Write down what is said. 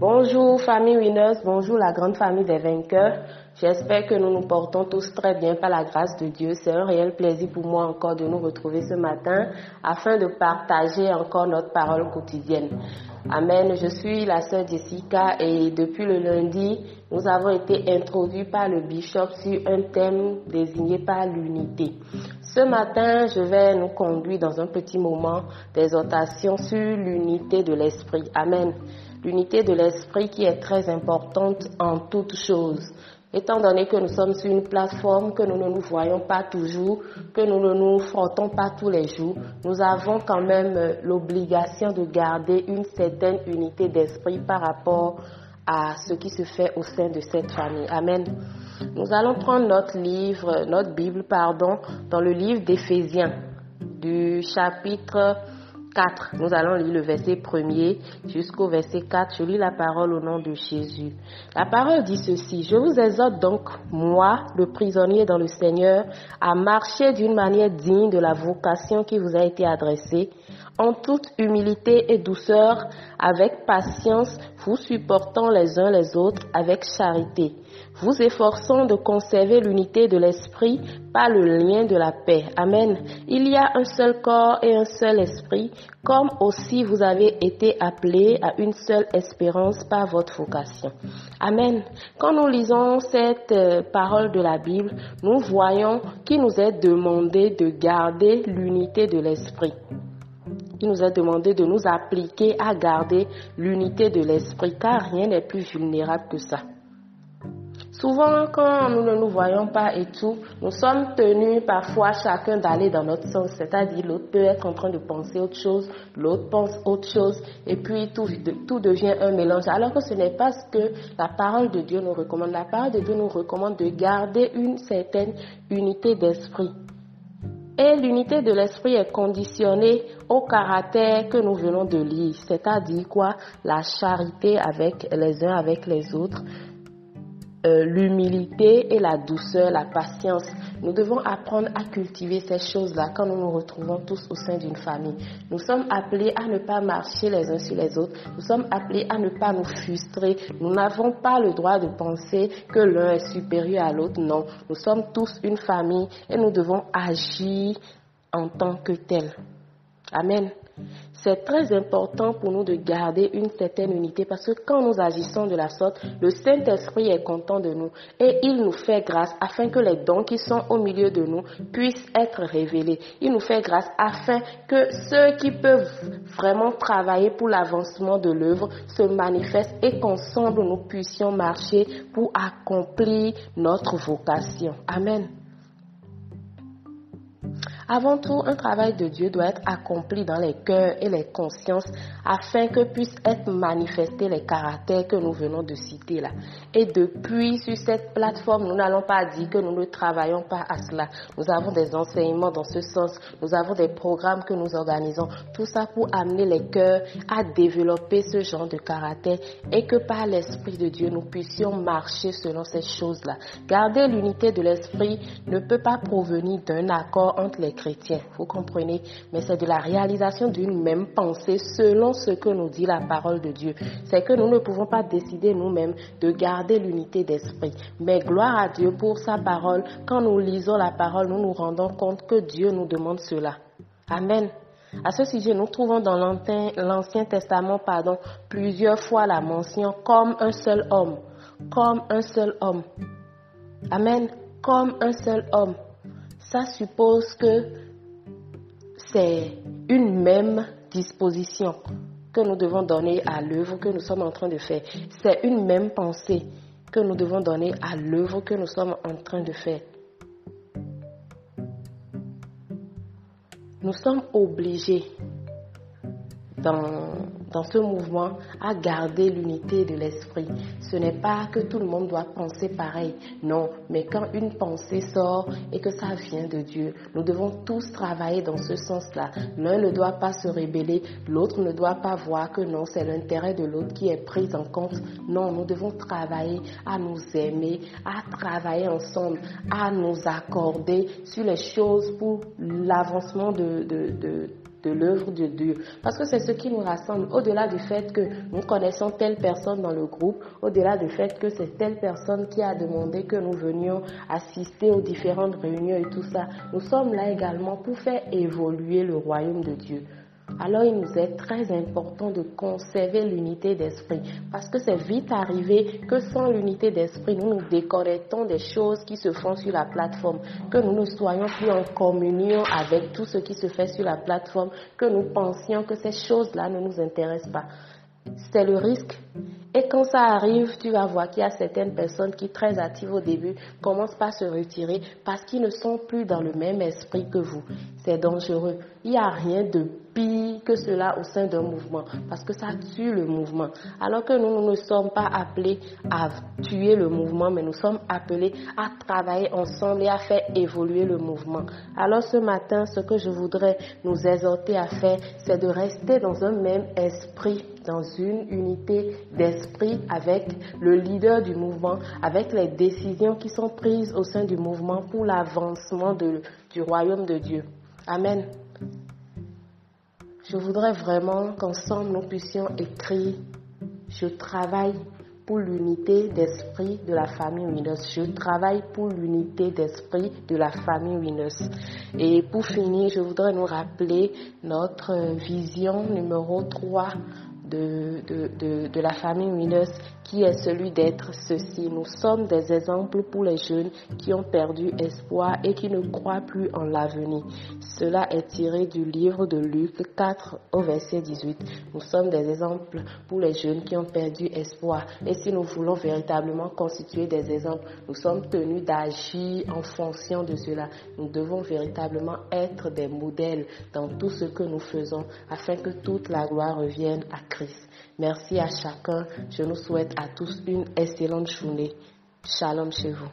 Bonjour famille Winners, bonjour la grande famille des vainqueurs. J'espère que nous nous portons tous très bien par la grâce de Dieu. C'est un réel plaisir pour moi encore de nous retrouver ce matin afin de partager encore notre parole quotidienne. Amen. Je suis la sœur Jessica et depuis le lundi, nous avons été introduits par le bishop sur un thème désigné par l'unité. Ce matin, je vais nous conduire dans un petit moment d'exhortation sur l'unité de l'esprit. Amen. L'unité de l'esprit qui est très importante en toutes choses. Étant donné que nous sommes sur une plateforme, que nous ne nous voyons pas toujours, que nous ne nous frottons pas tous les jours, nous avons quand même euh, l'obligation de garder une certaine unité d'esprit par rapport à ce qui se fait au sein de cette famille. Amen. Nous allons prendre notre livre, notre Bible, pardon, dans le livre d'Éphésiens, du chapitre 4. Nous allons lire le verset 1er jusqu'au verset 4. Je lis la parole au nom de Jésus. La parole dit ceci. Je vous exhorte donc, moi, le prisonnier dans le Seigneur, à marcher d'une manière digne de la vocation qui vous a été adressée, en toute humilité et douceur, avec patience, vous supportant les uns les autres avec charité vous efforçant de conserver l'unité de l'esprit par le lien de la paix. Amen. Il y a un seul corps et un seul esprit, comme aussi vous avez été appelés à une seule espérance par votre vocation. Amen. Quand nous lisons cette euh, parole de la Bible, nous voyons qu'il nous est demandé de garder l'unité de l'esprit. Il nous est demandé de nous appliquer à garder l'unité de l'esprit, car rien n'est plus vulnérable que ça. Souvent, quand nous ne nous voyons pas et tout, nous sommes tenus parfois chacun d'aller dans notre sens, c'est-à-dire l'autre peut être en train de penser autre chose, l'autre pense autre chose, et puis tout, tout devient un mélange. Alors que ce n'est pas ce que la parole de Dieu nous recommande. La parole de Dieu nous recommande de garder une certaine unité d'esprit. Et l'unité de l'esprit est conditionnée au caractère que nous venons de lire, c'est-à-dire quoi? La charité avec les uns avec les autres, euh, l'humilité et la douceur, la patience. Nous devons apprendre à cultiver ces choses-là quand nous nous retrouvons tous au sein d'une famille. Nous sommes appelés à ne pas marcher les uns sur les autres. Nous sommes appelés à ne pas nous frustrer. Nous n'avons pas le droit de penser que l'un est supérieur à l'autre. Non, nous sommes tous une famille et nous devons agir en tant que tel. Amen. C'est très important pour nous de garder une certaine unité parce que quand nous agissons de la sorte, le Saint-Esprit est content de nous et il nous fait grâce afin que les dons qui sont au milieu de nous puissent être révélés. Il nous fait grâce afin que ceux qui peuvent vraiment travailler pour l'avancement de l'œuvre se manifestent et qu'ensemble nous puissions marcher pour accomplir notre vocation. Amen. Avant tout, un travail de Dieu doit être accompli dans les cœurs et les consciences afin que puissent être manifestés les caractères que nous venons de citer là. Et depuis, sur cette plateforme, nous n'allons pas dire que nous ne travaillons pas à cela. Nous avons des enseignements dans ce sens. Nous avons des programmes que nous organisons. Tout ça pour amener les cœurs à développer ce genre de caractère et que par l'Esprit de Dieu, nous puissions marcher selon ces choses-là. Garder l'unité de l'Esprit ne peut pas provenir d'un accord entre les vous comprenez, mais c'est de la réalisation d'une même pensée selon ce que nous dit la parole de Dieu. C'est que nous ne pouvons pas décider nous-mêmes de garder l'unité d'esprit. Mais gloire à Dieu pour sa parole. Quand nous lisons la parole, nous nous rendons compte que Dieu nous demande cela. Amen. À ce sujet, nous trouvons dans l'Ancien Testament pardon, plusieurs fois la mention comme un seul homme. Comme un seul homme. Amen. Comme un seul homme ça suppose que c'est une même disposition que nous devons donner à l'œuvre que nous sommes en train de faire. C'est une même pensée que nous devons donner à l'œuvre que nous sommes en train de faire. Nous sommes obligés dans ce mouvement à garder l'unité de l'esprit. Ce n'est pas que tout le monde doit penser pareil, non, mais quand une pensée sort et que ça vient de Dieu, nous devons tous travailler dans ce sens-là. L'un ne doit pas se rébeller, l'autre ne doit pas voir que non, c'est l'intérêt de l'autre qui est pris en compte. Non, nous devons travailler à nous aimer, à travailler ensemble, à nous accorder sur les choses pour l'avancement de, de de l'œuvre de Dieu. Parce que c'est ce qui nous rassemble, au-delà du fait que nous connaissons telle personne dans le groupe, au-delà du fait que c'est telle personne qui a demandé que nous venions assister aux différentes réunions et tout ça. Nous sommes là également pour faire évoluer le royaume de Dieu alors il nous est très important de conserver l'unité d'esprit. Parce que c'est vite arrivé que sans l'unité d'esprit, nous nous déconnectons des choses qui se font sur la plateforme, que nous ne soyons plus en communion avec tout ce qui se fait sur la plateforme, que nous pensions que ces choses-là ne nous intéressent pas. C'est le risque. Et quand ça arrive, tu vas voir qu'il y a certaines personnes qui, très actives au début, commencent par se retirer parce qu'ils ne sont plus dans le même esprit que vous. C'est dangereux. Il n'y a rien de que cela au sein d'un mouvement parce que ça tue le mouvement. Alors que nous, nous ne sommes pas appelés à tuer le mouvement, mais nous sommes appelés à travailler ensemble et à faire évoluer le mouvement. Alors ce matin, ce que je voudrais nous exhorter à faire, c'est de rester dans un même esprit dans une unité d'esprit avec le leader du mouvement, avec les décisions qui sont prises au sein du mouvement pour l'avancement du royaume de Dieu. Amen. Je voudrais vraiment qu'ensemble nous puissions écrire, je travaille pour l'unité d'esprit de la famille Winners. Je travaille pour l'unité d'esprit de la famille Winners. Et pour finir, je voudrais nous rappeler notre vision numéro 3 de, de, de, la famille Winners qui est celui d'être ceci. Nous sommes des exemples pour les jeunes qui ont perdu espoir et qui ne croient plus en l'avenir. Cela est tiré du livre de Luc 4 au verset 18. Nous sommes des exemples pour les jeunes qui ont perdu espoir. Et si nous voulons véritablement constituer des exemples, nous sommes tenus d'agir en fonction de cela. Nous devons véritablement être des modèles dans tout ce que nous faisons afin que toute la gloire revienne à Merci à chacun. Je nous souhaite à tous une excellente journée. Shalom chez vous.